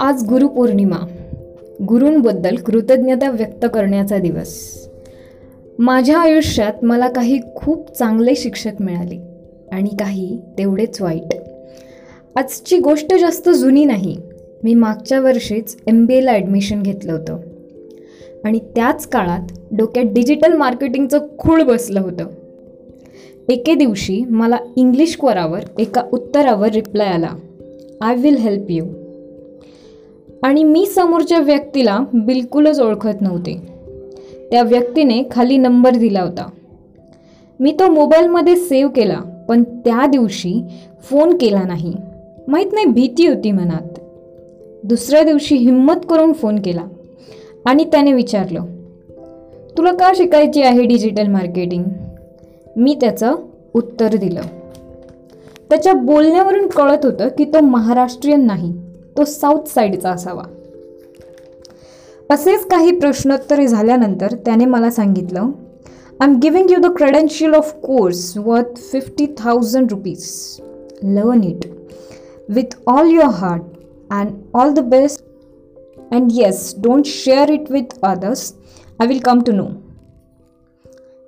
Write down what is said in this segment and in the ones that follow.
आज गुरुपौर्णिमा. गुरूंबद्दल कृतज्ञता व्यक्त करण्याचा दिवस. माझ्या आयुष्यात मला काही खूप चांगले शिक्षक मिळाले आणि काही तेवढेच वाईट. आजची गोष्ट जास्त जुनी नाही. मी मागच्या वर्षीच एम बी एला ॲडमिशन घेतलं होतं. आणि त्याच काळात डोक्यात डिजिटल मार्केटिंगचं खूळ बसलं होतं. एके दिवशी मला इंग्लिश कोरावर एका उत्तरावर रिप्लाय आला. आय विल हेल्प यू आणि मी समोरच्या व्यक्तीला बिलकुलच ओळखत नव्हते. त्या व्यक्तीने खाली नंबर दिला होता. मी तो मोबाईलमध्ये सेव्ह केला पण त्या दिवशी फोन केला नाही. माहीत नाही भीती होती मनात. दुसऱ्या दिवशी हिंमत करून फोन केला आणि त्याने विचारलं तुला का शिकायची आहे डिजिटल मार्केटिंग मी त्याचं उत्तर दिलं. त्याच्या बोलण्यावरून कळत होतं की तो महाराष्ट्रीयन नाही तो साऊथ साईडचा असावा. असेच काही प्रश्नोत्तरे झाल्यानंतर त्याने मला सांगितलं I am giving you the credential of course worth fifty thousand rupees learn it with all your heart and all the best and yes don't share it with others I will come to know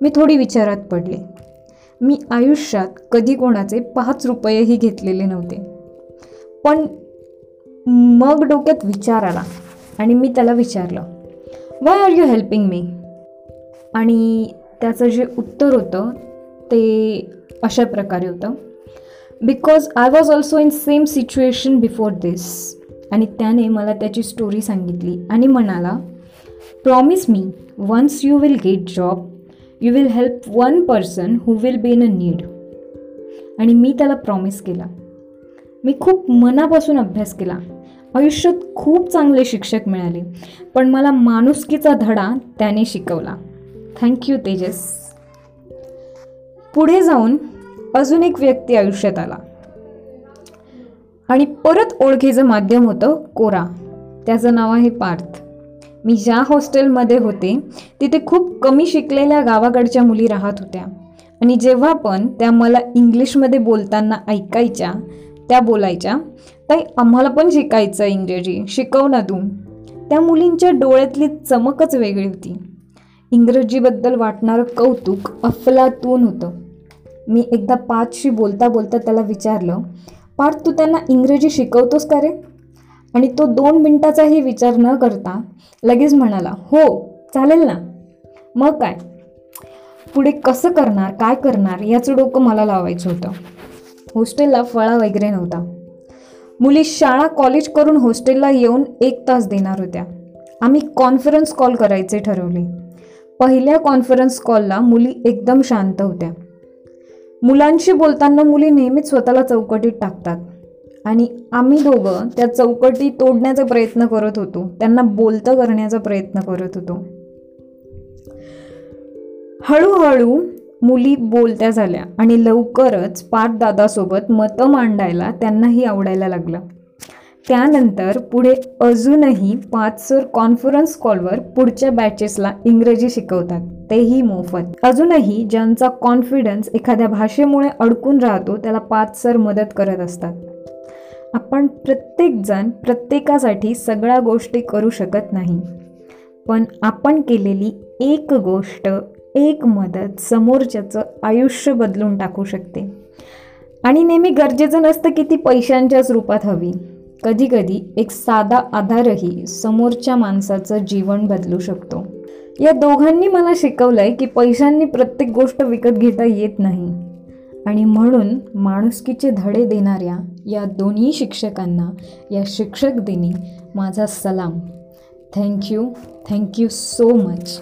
मी थोडी विचारात पडले. मी आयुष्यात कधी कोणाचे पाच रुपयेही घेतलेले नव्हते. पण मग डोक्यात विचार आला आणि मी त्याला विचारलं why are you helping me आणि त्याचं जे उत्तर होतं ते अशा प्रकारे होतं because I was also in same situation before this आणि त्याने मला त्याची स्टोरी सांगितली आणि म्हणाला promise me once you will get job you will help one person who will be in a need आणि मी त्याला प्रॉमिस केला. मी खूप मनापासून अभ्यास केला. आयुष्यात खूप चांगले शिक्षक मिळाले. पण मला माणुसकीचा धडा त्याने शिकवला. Thank you Tejas. पुढे जाऊन अजून एक व्यक्ती आयुष्यात आला. आणि परत ओळखीचं माध्यम होतं कोरा. त्याचं नाव आहे पार्थ. मी ज्या हॉस्टेलमध्ये होते तिथे खूप कमी शिकलेल्या गावाकडच्या मुली राहत होत्या. आणि जेव्हा पण त्या मला इंग्लिशमध्ये बोलताना ऐकायच्या त्या बोलायच्या ताई आम्हाला पण शिकायचं इंग्रजी शिकव ना तू. त्या मुलींच्या डोळ्यातली चमकच वेगळी होती. इंग्रजीबद्दल वाटणारं कौतुक अफलातून होतं. मी एकदा पाचशी बोलता बोलता त्याला विचारलं पार्थ तू त्यांना इंग्रजी शिकवतोस का रे? आणि तो दोन मिनटाचाही विचार न करता लगेच म्हणाला हो चालेल ना. मग काय? पुढे कसं करणार काय करणार याचं डोकं मला लावायचं होतं. हॉस्टेलला फळा वगैरे नव्हता. मुली शाळा कॉलेज करून हॉस्टेलला येऊन एक तास देणार होत्या. आम्ही कॉन्फरन्स कॉल करायचे ठरवले. पहिल्या कॉन्फरन्स कॉलला मुली एकदम शांत होत्या. मुलांशी बोलताना मुली नेहमीच स्वतःला चौकटीत टाकतात. आणि आम्ही दोघं त्या चौकटी तोडण्याचा प्रयत्न करत होतो. त्यांना बोलतं करण्याचा प्रयत्न करत होतो. हळूहळू मुली बोलत्या झाल्या आणि लवकरच पाठ दादासोबत मतं मांडायला त्यांनाही आवडायला लागलं. त्यानंतर पुढे अजूनही पाच सर कॉन्फरन्स कॉलवर पुढच्या बॅचेसला इंग्रजी शिकवतात. तेही मोफत. अजूनही ज्यांचा कॉन्फिडन्स एखाद्या भाषेमुळे अडकून राहतो त्याला पाच सर मदत करत असतात. आपण प्रत्येकजण प्रत्येकासाठी सगळ्या गोष्टी करू शकत नाही. पण आपण केलेली एक गोष्ट एक मदत समोरच्याचं आयुष्य बदलून टाकू शकते. आणि नेहमी गरजेचं नसतं की ती पैशांच्याच रूपात हवी. कधीकधी एक साधा आधारही समोरच्या माणसाचं जीवन बदलू शकतो. या दोघांनी मला शिकवलं आहे की पैशांनी प्रत्येक गोष्ट विकत घेता येत नाही. आणि म्हणून माणुसकीचे धडे देणाऱ्या या दोन्ही शिक्षकांना या शिक्षक दिनी माझा सलाम. Thank you thank you so much